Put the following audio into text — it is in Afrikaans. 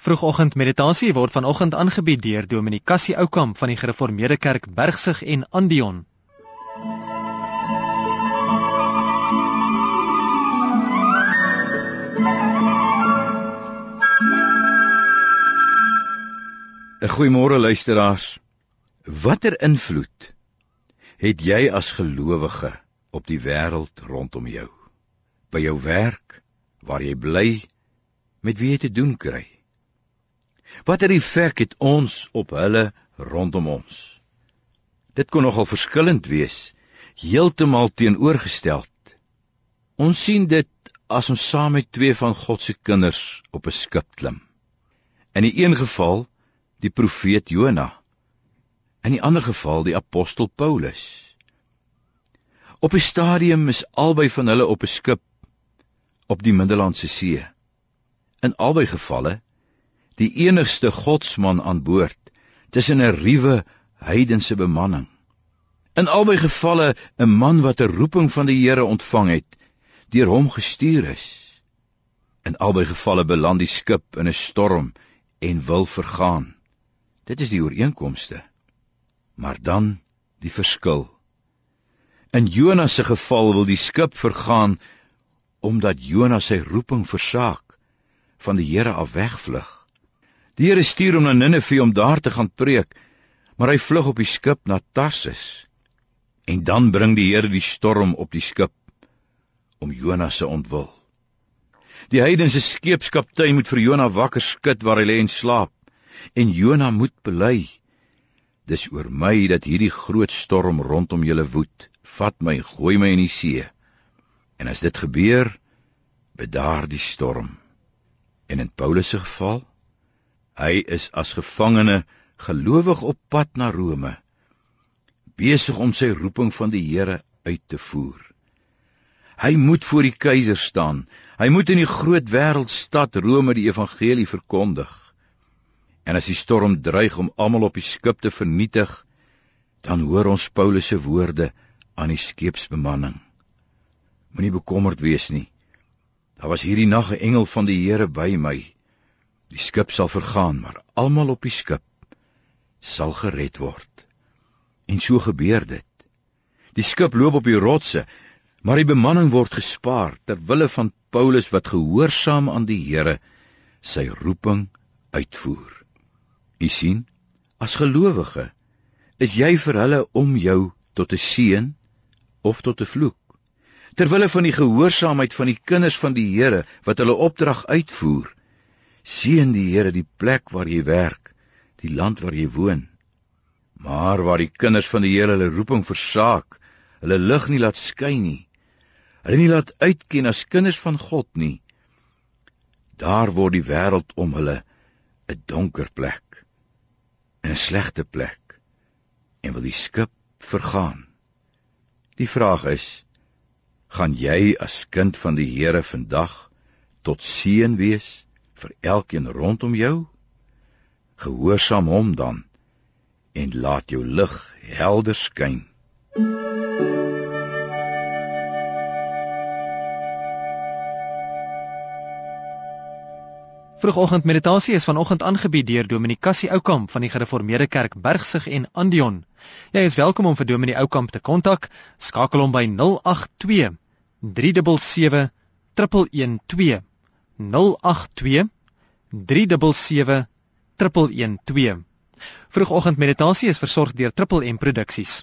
Vroegoggend meditasie word vanoggend aangebied deur Dominee Cassie Oukamp van die Gereformeerde Kerk Bergsig en Andion. Goeiemôre luisteraars. Watter invloed het jy as gelowige op die wêreld rondom jou? By jou werk, waar jy bly, met wie jy te doen kry? Watter effek het ons op hulle rondom ons? Dit kon nogal verskillend wees, heeltemal teenoorgestel. Ons sien dit as ons saam met twee van God se kinders op 'n skip klim. In die een geval die profeet Jona. In die ander geval die apostel Paulus. Op 'n stadium is albei van hulle op 'n skip op die Middellandse See. In albei gevalle die enigste godsman aan boord tussen 'n ruwe heidense bemanning. In albei gevalle 'n man wat 'n roeping van die Here ontvang het, deur hom gestuur is. In albei gevalle beland die skip in 'n storm en wil vergaan. Dit is die ooreenkomste. Maar dan die verskil. In Jonas se geval wil die skip vergaan omdat Jonas sy roeping versaak, van die Here af wegvlug. Die Here stuur hom na Ninive om daar te gaan preek, maar hy vlug op die skip na Tarsis. En dan bring die Here die storm op die skip om Jonas se ontwil. Die heidense skeepskaptein moet vir Jonas wakker skud waar hy lê en slaap, en Jonas moet bely: Dis oor my dat hierdie groot storm rondom julle woed. Vat my, gooi my in die see. En as dit gebeur, bedaar die storm. En in Paulus se geval, Hy is as gevangene gelowig op pad na Rome, besig om sy roeping van die Here uit te voer. Hy moet voor die keiser staan. Hy moet in die groot wêreldstad Rome die evangelie verkondig. En as die storm dreig om almal op die skip te vernietig, dan hoor ons Paulus se woorde aan die skeepsbemanning. Moenie bekommerd wees nie. Daar was hierdie nag 'n engel van die Here by my Die skip sal vergaan, maar almal op die skip sal gered word. En so gebeur dit. Die skip loop op die rotse, maar die bemanning word gespaar ter wille van Paulus wat gehoorsaam aan die Here sy roeping uitvoer. U sien, as gelowige is jy vir hulle om jou tot 'n seën of tot 'n vloek. Terwille van die gehoorsaamheid van die kinders van die Here wat hulle opdrag uitvoer, Seën die Here die plek waar jy werk, die land waar jy woon. Maar waar die kinders van die Here hulle roeping versaak, hulle lig nie laat skyn nie, hulle nie laat uitken as kinders van God nie, daar word die wêreld om hulle 'n donker plek, 'n slegte plek en wil die skip vergaan. Die vraag is: gaan jy as kind van die Here vandag tot seën wees? Vir elkeen rondom jou? Gehoorsaam hom dan en laat jou lig helder skyn. Vroegoggend meditasie is vanoggend aangebied deur Dominee Cassie Oukamp van die Gereformeerde Kerk Bergsig en Andion. Jy is welkom om vir Dominee Oukamp te kontak. Skakel hom by 082 377 112. 082 377 112. Vroegoggend meditasie is versorg deur Triple M Produksies.